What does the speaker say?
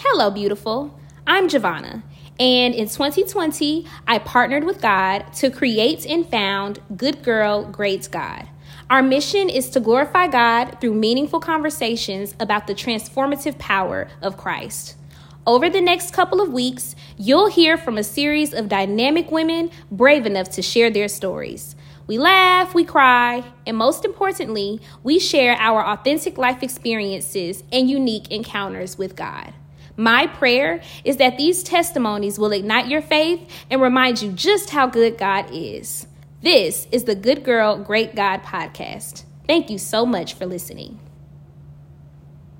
Hello, beautiful. I'm Giovanna, and in 2020, I partnered with God to create and found Good Girl, Great God. Our mission is to glorify God through meaningful conversations about the transformative power of Christ. Over the next couple of weeks, you'll hear from a series of dynamic women brave enough to share their stories. We laugh, we cry, and most importantly, we share our authentic life experiences and unique encounters with God. My prayer is that these testimonies will ignite your faith and remind you just how good God is. This is the Good Girl, Great God podcast. Thank you so much for listening.